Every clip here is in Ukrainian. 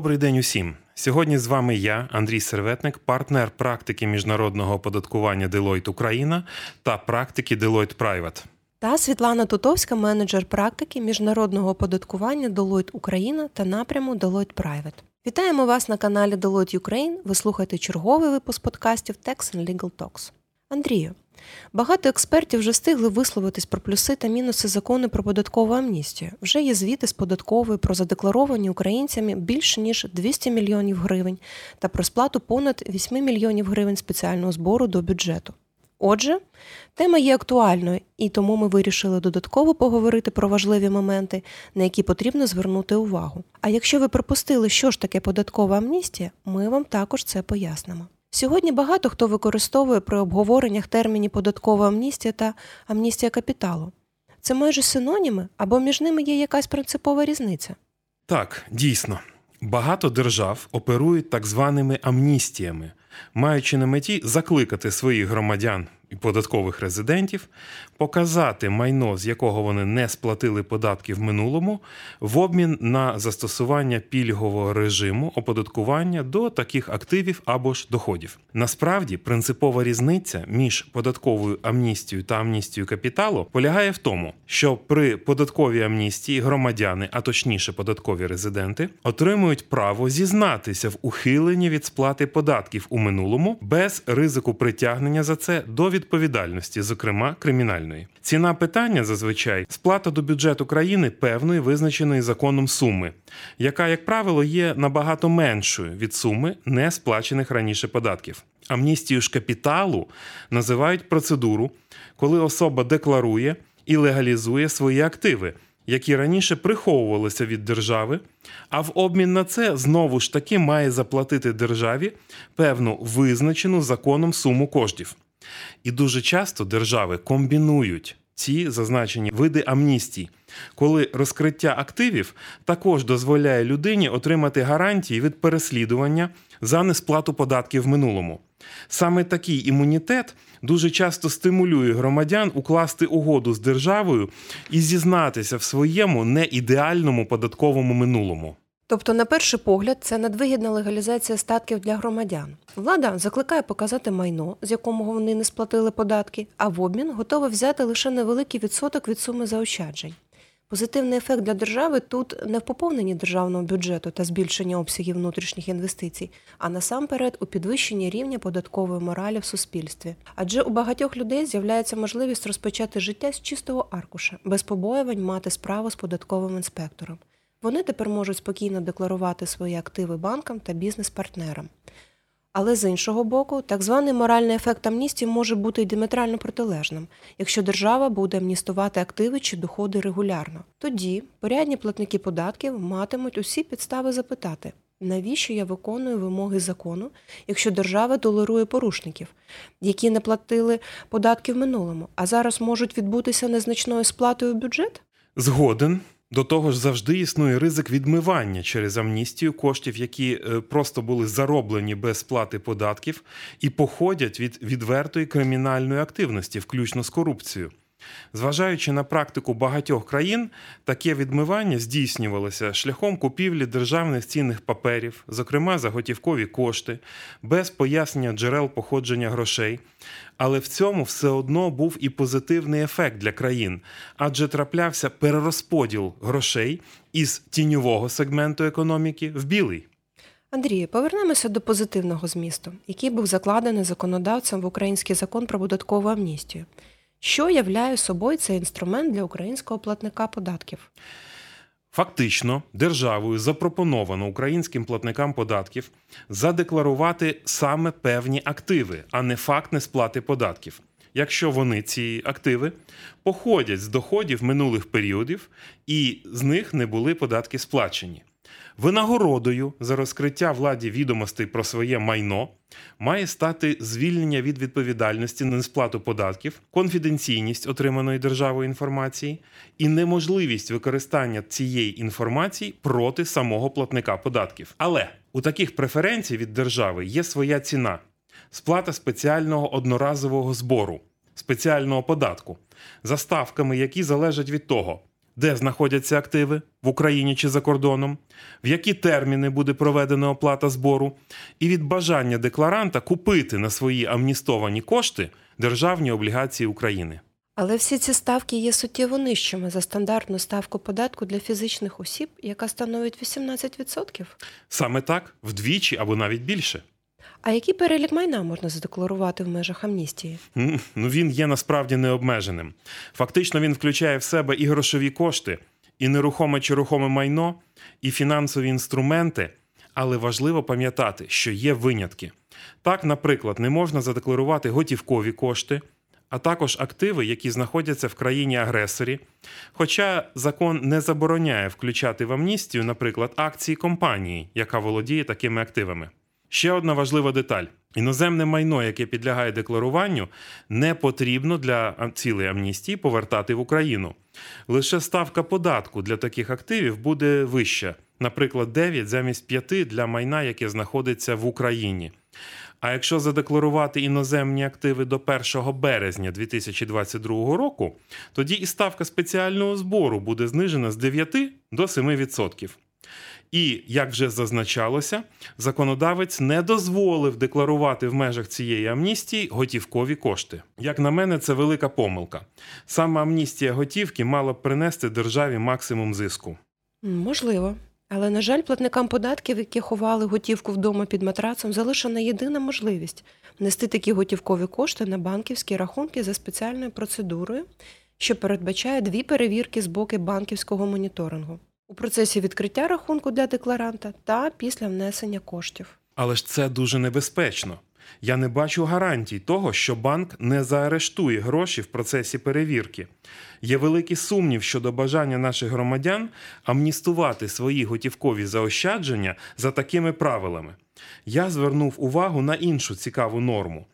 Добрий день усім. Сьогодні з вами я, Андрій Серветник, партнер практики міжнародного оподаткування Deloitte Україна та практики Deloitte Private. Та Світлана Тутовська, менеджер практики міжнародного оподаткування Deloitte Україна та напряму Deloitte Private. Вітаємо вас на каналі Deloitte Ukraine. Ви слухаєте черговий випуск подкастів Tax and Legal Talks. Андрію, багато експертів вже встигли висловитись про плюси та мінуси закону про податкову амністію. Вже є звіти з податкової про задекларовані українцями більше ніж 200 мільйонів гривень та про сплату понад 8 мільйонів гривень спеціального збору до бюджету. Отже, тема є актуальною, і тому ми вирішили додатково поговорити про важливі моменти, на які потрібно звернути увагу. А якщо ви пропустили, що ж таке податкова амністія, ми вам також це пояснимо. Сьогодні багато хто використовує при обговореннях терміні податкова амністія та амністія капіталу. Це майже синоніми або між ними є якась принципова різниця. Так, дійсно, багато держав оперують так званими амністіями, маючи на меті закликати своїх громадян податкових резидентів показати майно, з якого вони не сплатили податки в минулому, в обмін на застосування пільгового режиму оподаткування до таких активів або ж доходів. Насправді, принципова різниця між податковою амністією та амністією капіталу полягає в тому, що при податковій амністії громадяни, а точніше податкові резиденти, отримують право зізнатися в ухиленні від сплати податків у минулому без ризику притягнення за це до відповідальності, зокрема кримінальної. Ціна питання зазвичай сплата до бюджету країни певної визначеної законом суми, яка, як правило, є набагато меншою від суми не сплачених раніше податків. Амністію ж капіталу називають процедуру, коли особа декларує і легалізує свої активи. Які раніше приховувалися від держави, а в обмін на це знову ж таки має заплатити державі певну визначену законом суму коштів. І дуже часто держави комбінують ці зазначені види амністій, коли розкриття активів також дозволяє людині отримати гарантії від переслідування за несплату податків в минулому. Саме такий імунітет дуже часто стимулює громадян укласти угоду з державою і зізнатися в своєму неідеальному податковому минулому. Тобто, на перший погляд, це надвигідна легалізація статків для громадян. Влада закликає показати майно, з якого вони не сплатили податки, а в обмін готова взяти лише невеликий відсоток від суми заощаджень. Позитивний ефект для держави тут не в поповненні державного бюджету та збільшенні обсягів внутрішніх інвестицій, а насамперед у підвищенні рівня податкової моралі в суспільстві. Адже у багатьох людей з'являється можливість розпочати життя з чистого аркуша, без побоювань мати справу з податковим інспектором. Вони тепер можуть спокійно декларувати свої активи банкам та бізнес-партнерам. Але з іншого боку, так званий моральний ефект амністії може бути й діаметрально протилежним, якщо держава буде амністувати активи чи доходи регулярно. Тоді порядні платники податків матимуть усі підстави запитати, навіщо я виконую вимоги закону, якщо держава толерує порушників, які не платили податки в минулому, а зараз можуть відбутися незначною сплатою в бюджет? Згоден. До того ж, завжди існує ризик відмивання через амністію коштів, які е, просто були зароблені без сплати податків і походять від відвертої кримінальної активності, включно з корупцією. Зважаючи на практику багатьох країн, таке відмивання здійснювалося шляхом купівлі державних цінних паперів, зокрема за готівкові кошти, без пояснення джерел походження грошей. Але в цьому все одно був і позитивний ефект для країн, адже траплявся перерозподіл грошей із тіньового сегменту економіки в білий. Андрію, повернемося до позитивного змісту, який був закладений законодавцем в український закон про податкову амністію. Що являє собою цей інструмент для українського платника податків? Фактично, державою запропоновано українським платникам податків задекларувати саме певні активи, а не факт несплати податків. Якщо вони ці активи походять з доходів минулих періодів і з них не були податки сплачені. Винагородою за розкриття владі відомостей про своє майно має стати звільнення від відповідальності на несплату податків, конфіденційність отриманої державою інформації і неможливість використання цієї інформації проти самого платника податків. Але у таких преференцій від держави є своя ціна сплата спеціального одноразового збору, спеціального податку, за ставками, які залежать від того де знаходяться активи в Україні чи за кордоном, в які терміни буде проведена оплата збору, і від бажання декларанта купити на свої амністовані кошти державні облігації України. Але всі ці ставки є суттєво нижчими за стандартну ставку податку для фізичних осіб, яка становить 18%. Саме так вдвічі або навіть більше. А який перелік майна можна задекларувати в межах амністії? Ну він є насправді необмеженим. Фактично він включає в себе і грошові кошти, і нерухоме чи рухоме майно, і фінансові інструменти. Але важливо пам'ятати, що є винятки. Так, наприклад, не можна задекларувати готівкові кошти, а також активи, які знаходяться в країні-агресорі. Хоча закон не забороняє включати в амністію, наприклад, акції компанії, яка володіє такими активами. Ще одна важлива деталь: іноземне майно, яке підлягає декларуванню, не потрібно для цілей амністії повертати в Україну. Лише ставка податку для таких активів буде вища, наприклад, 9 замість 5 для майна, яке знаходиться в Україні. А якщо задекларувати іноземні активи до 1 березня 2022 року, тоді і ставка спеціального збору буде знижена з 9 до 7%. І, як вже зазначалося, законодавець не дозволив декларувати в межах цієї амністії готівкові кошти. Як на мене, це велика помилка. Саме амністія готівки мала б принести державі максимум зиску. Можливо. Але, на жаль, платникам податків, які ховали готівку вдома під матрацом, залишена єдина можливість внести такі готівкові кошти на банківські рахунки за спеціальною процедурою, що передбачає дві перевірки з боку банківського моніторингу у процесі відкриття рахунку для декларанта та після внесення коштів. Але ж це дуже небезпечно. Я не бачу гарантій того, що банк не заарештує гроші в процесі перевірки. Є великий сумнів щодо бажання наших громадян амністувати свої готівкові заощадження за такими правилами. Я звернув увагу на іншу цікаву норму.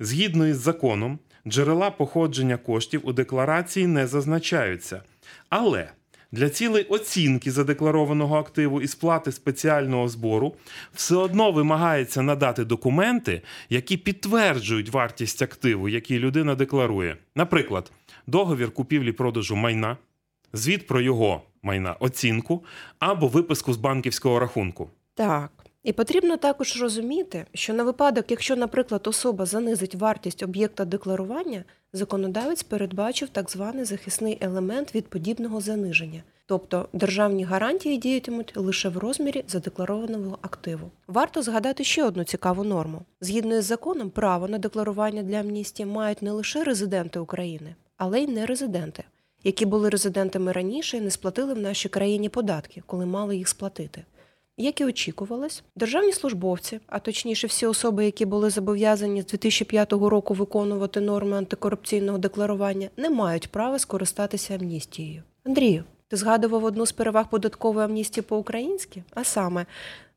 Згідно із законом, джерела походження коштів у декларації не зазначаються. Але для цілей оцінки задекларованого активу і сплати спеціального збору все одно вимагається надати документи, які підтверджують вартість активу, який людина декларує. Наприклад, договір купівлі-продажу майна, звіт про його майна, оцінку або виписку з банківського рахунку. Так. І потрібно також розуміти, що на випадок, якщо, наприклад, особа занизить вартість об'єкта декларування, законодавець передбачив так званий захисний елемент від подібного заниження. Тобто державні гарантії діятимуть лише в розмірі задекларованого активу. Варто згадати ще одну цікаву норму. Згідно із законом, право на декларування для амністії мають не лише резиденти України, але й нерезиденти, які були резидентами раніше і не сплатили в нашій країні податки, коли мали їх сплатити. Як і очікувалось, державні службовці, а точніше всі особи, які були зобов'язані з 2005 року виконувати норми антикорупційного декларування, не мають права скористатися амністією. Андрію, ти згадував одну з переваг податкової амністії по-українськи? А саме,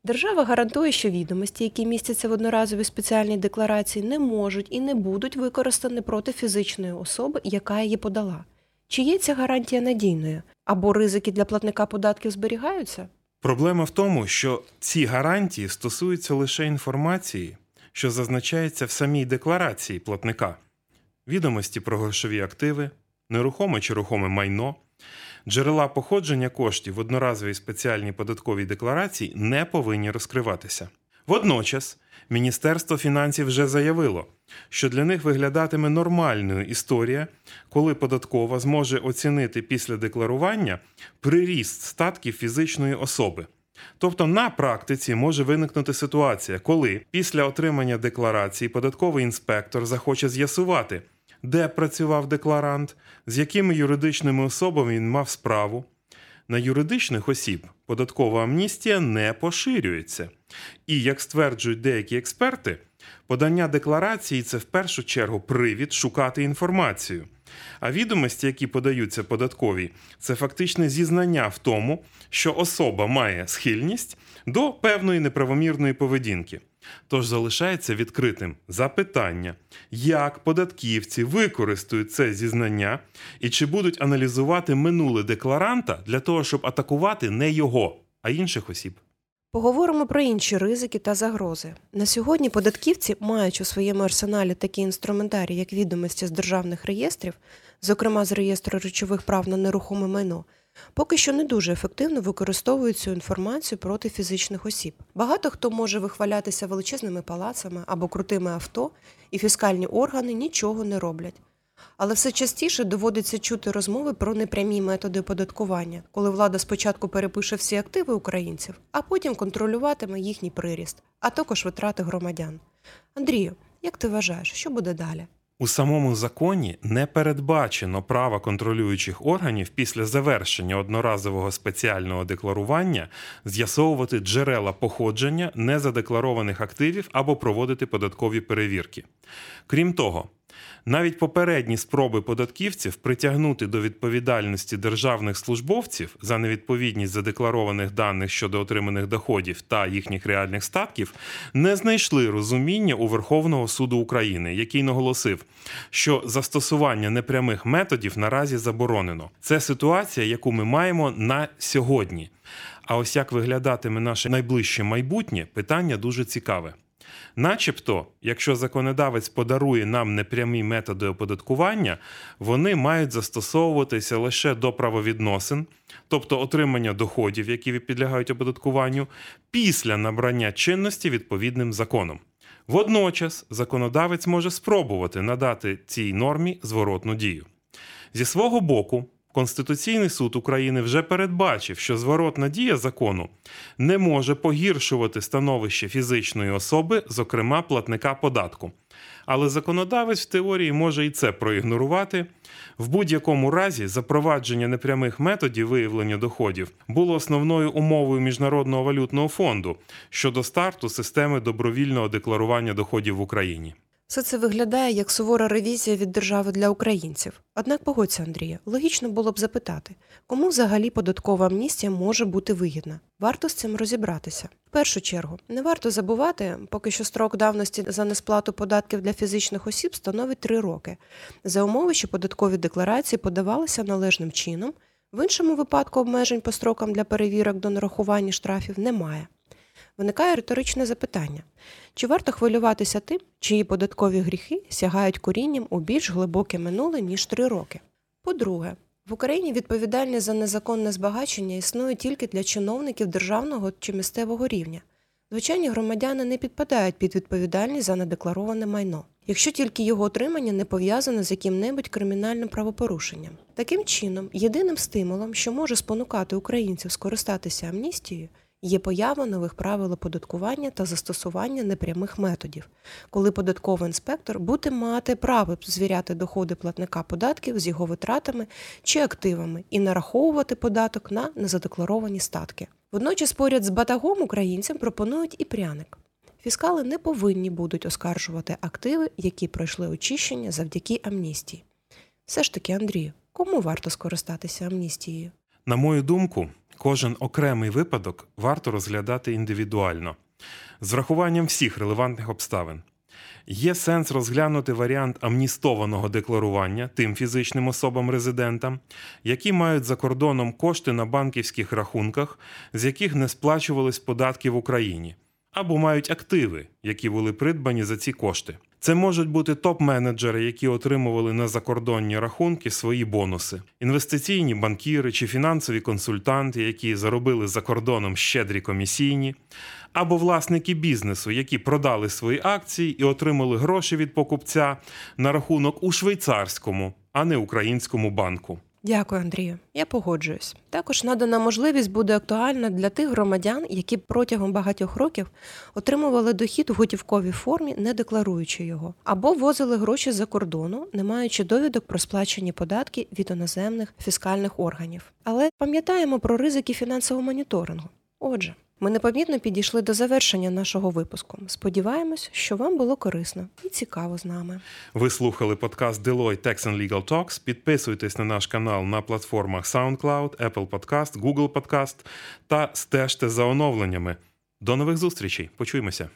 держава гарантує, що відомості, які містяться в одноразовій спеціальній декларації, не можуть і не будуть використані проти фізичної особи, яка її подала. Чи є ця гарантія надійною? Або ризики для платника податків зберігаються? Проблема в тому, що ці гарантії стосуються лише інформації, що зазначається в самій декларації платника, відомості про грошові активи, нерухоме чи рухоме майно, джерела походження коштів в одноразовій спеціальній податковій декларації не повинні розкриватися. Водночас Міністерство фінансів вже заявило, що для них виглядатиме нормальною історія, коли податкова зможе оцінити після декларування приріст статків фізичної особи. Тобто на практиці може виникнути ситуація, коли після отримання декларації податковий інспектор захоче з'ясувати, де працював декларант, з якими юридичними особами він мав справу. На юридичних осіб податкова амністія не поширюється. І, як стверджують деякі експерти, подання декларації це в першу чергу привід шукати інформацію. А відомості, які подаються податкові, це фактичне зізнання в тому, що особа має схильність до певної неправомірної поведінки. Тож залишається відкритим запитання, як податківці використають це зізнання і чи будуть аналізувати минуле декларанта для того, щоб атакувати не його, а інших осіб. Поговоримо про інші ризики та загрози. На сьогодні податківці, маючи у своєму арсеналі такі інструментарії, як відомості з державних реєстрів, зокрема з реєстру речових прав на нерухоме майно, поки що не дуже ефективно використовують цю інформацію проти фізичних осіб. Багато хто може вихвалятися величезними палацами або крутими авто, і фіскальні органи нічого не роблять. Але все частіше доводиться чути розмови про непрямі методи оподаткування, коли влада спочатку перепише всі активи українців, а потім контролюватиме їхній приріст, а також витрати громадян. Андрію, як ти вважаєш, що буде далі? У самому законі не передбачено права контролюючих органів після завершення одноразового спеціального декларування з'ясовувати джерела походження незадекларованих активів або проводити податкові перевірки. Крім того, навіть попередні спроби податківців притягнути до відповідальності державних службовців за невідповідність задекларованих даних щодо отриманих доходів та їхніх реальних статків не знайшли розуміння у Верховного суду України, який наголосив, що застосування непрямих методів наразі заборонено. Це ситуація, яку ми маємо на сьогодні. А ось як виглядатиме наше найближче майбутнє, питання дуже цікаве. Начебто, якщо законодавець подарує нам непрямі методи оподаткування, вони мають застосовуватися лише до правовідносин, тобто отримання доходів, які підлягають оподаткуванню, після набрання чинності відповідним законом. Водночас законодавець може спробувати надати цій нормі зворотну дію. Зі свого боку, Конституційний суд України вже передбачив, що зворотна дія закону не може погіршувати становище фізичної особи, зокрема платника податку. Але законодавець в теорії може і це проігнорувати. В будь-якому разі запровадження непрямих методів виявлення доходів було основною умовою Міжнародного валютного фонду щодо старту системи добровільного декларування доходів в Україні. Все це виглядає як сувора ревізія від держави для українців. Однак погодься, Андрія, логічно було б запитати, кому взагалі податкова амністія може бути вигідна. Варто з цим розібратися. В першу чергу, не варто забувати, поки що строк давності за несплату податків для фізичних осіб становить 3 роки, за умови, що податкові декларації подавалися належним чином. В іншому випадку обмежень по строкам для перевірок до нарахування штрафів немає. Виникає риторичне запитання: чи варто хвилюватися тим, чиї податкові гріхи сягають корінням у більш глибоке минуле, ніж три роки? По-друге, в Україні відповідальність за незаконне збагачення існує тільки для чиновників державного чи місцевого рівня. Звичайні громадяни не підпадають під відповідальність за недеклароване майно, якщо тільки його отримання не пов'язане з яким-небудь кримінальним правопорушенням. Таким чином, єдиним стимулом, що може спонукати українців скористатися амністією, Є поява нових правил оподаткування та застосування непрямих методів, коли податковий інспектор буде мати право звіряти доходи платника податків з його витратами чи активами і нараховувати податок на незадекларовані статки. Водночас, поряд з батагом українцям пропонують і пряник. Фіскали не повинні будуть оскаржувати активи, які пройшли очищення завдяки амністії. Все ж таки, Андрію, кому варто скористатися амністією? На мою думку, кожен окремий випадок варто розглядати індивідуально, з врахуванням всіх релевантних обставин. Є сенс розглянути варіант амністованого декларування тим фізичним особам-резидентам, які мають за кордоном кошти на банківських рахунках, з яких не сплачувались податки в Україні, або мають активи, які були придбані за ці кошти. Це можуть бути топ-менеджери, які отримували на закордонні рахунки свої бонуси, інвестиційні банкіри чи фінансові консультанти, які заробили за кордоном щедрі комісійні, або власники бізнесу, які продали свої акції і отримали гроші від покупця на рахунок у швейцарському, а не українському банку. Дякую, Андрію. Я погоджуюсь. Також надана можливість буде актуальна для тих громадян, які протягом багатьох років отримували дохід в готівковій формі, не декларуючи його, або возили гроші за кордону, не маючи довідок про сплачені податки від іноземних фіскальних органів. Але пам'ятаємо про ризики фінансового моніторингу. Отже. Ми непомітно підійшли до завершення нашого випуску. Сподіваємось, що вам було корисно і цікаво з нами. Ви слухали подкаст Deloitte Tax and Legal Talks. Підписуйтесь на наш канал на платформах SoundCloud, Apple Podcast, Google Podcast та стежте за оновленнями. До нових зустрічей. Почуємося.